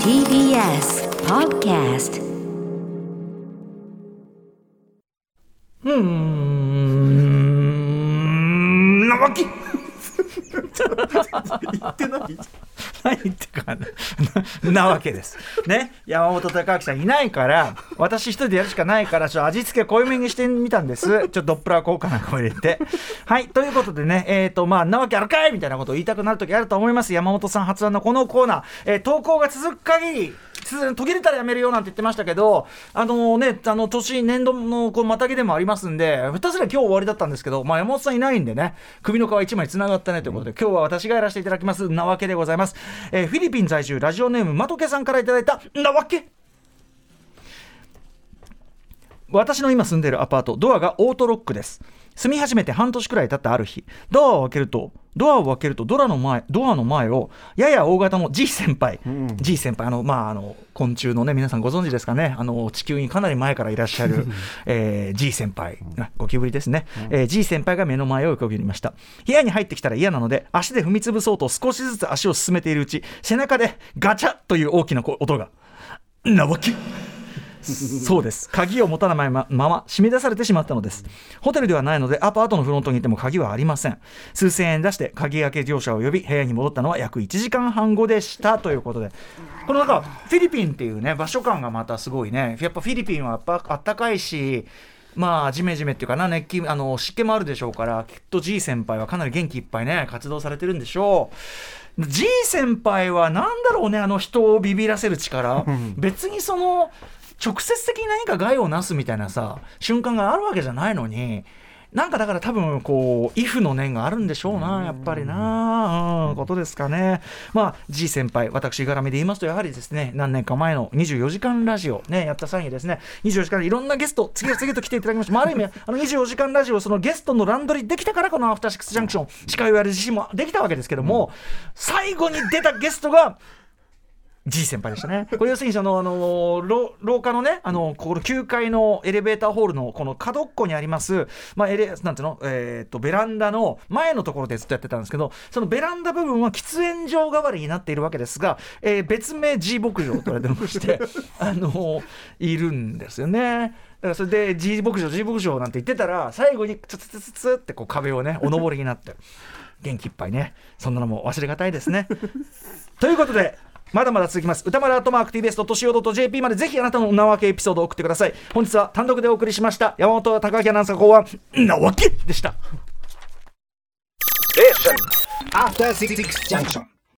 TBS Podcast うーんなわけ。言ってない何言ってかななわけです。ね？山本隆明さんいないから私一人でやるしかないからちょっと味付け濃いめにしてみたんです。ちょっとドップラー効果なんかも入れて。はいということでねえっ、とまあなわけあるかいみたいなことを言いたくなる時あると思います。山本さん発案のこのコーナー、えー投稿が続く限り途切れたらやめるよなんて言ってましたけど、あのね、あの年、年度のこうまたぎでもありますんで、下手すりゃ今日終わりだったんですけど、まあ、山本さんいないんでね、首の皮一枚つながったねということで、今日は私がやらせていただきます、なわけでございます。えーフィリピン在住、ラジオネーム、まとけさんからいただいた、なわけ。私の今住んでいるアパートドアがオートロックです。住み始めて半年くらい経ったある日ドアを開けるとドアを開けるとドアの前ドアの前をやや大型の G 先輩、G 先輩あのまああの昆虫のね皆さんご存知ですかね。あの地球にかなり前からいらっしゃる、えー G 先輩。あゴキブリですね、えー G 先輩が目の前を横切りました。部屋に入ってきたら嫌なので足で踏み潰そうと少しずつ足を進めているうち背中でガチャッという大きな音がなわけそうです。鍵を持たないままま締め出されてしまったのです。ホテルではないのでアパートのフロントにいても鍵はありません。数千円出して鍵開け業者を呼び部屋に戻ったのは約1時間半後でしたということで。このなんかフィリピンっていうね場所感がまたすごいね。やっぱフィリピンはやっぱあったかいしまあ、ジメジメっていうかな、熱気、あの、湿気もあるでしょうから、きっと G 先輩はかなり元気いっぱいね、活動されてるんでしょう。G 先輩はなんだろうね、あの人をビビらせる力。別にその、直接的に何か害をなすみたいなさ、瞬間があるわけじゃないのに、なんかだから多分こう、イフの念があるんでしょうな、やっぱりな、うん、ことですかね。まあ、G 先輩、私絡みで言いますと、やはりですね、何年か前の24時間ラジオ、ね、やった際にですね、24時間でいろんなゲスト、次々と来ていただきました。まあ、ある意味、あの24時間ラジオ、そのゲストのランドリーできたから、このアフターシックスジャンクション、司会をやる自信もできたわけですけども、最後に出たゲストが、G 先輩でしたね。これ要するにその、あの廊廊下のね、あのこの9階のエレベーターホールのこの角っこにあります、まあ、エレ、なんていうの、えっ、と、ベランダの前のところでずっとやってたんですけど、そのベランダ部分は喫煙場代わりになっているわけですが、えー別名 G 牧場と言われてまして、あのいるんですよね。だからそれで G 牧場、G 牧場なんて言ってたら、最後にツツツツツってこう壁をね、お登りになって、元気いっぱいね、そんなのも忘れがたいですね。ということで、まだまだ続きます。歌丸アートマーク TBS.CO.JP までぜひあなたのなわけエピソードを送ってください。本日は単独でお送りしました。山本隆明アナウンサー考案、なわけでした。After Six Junction.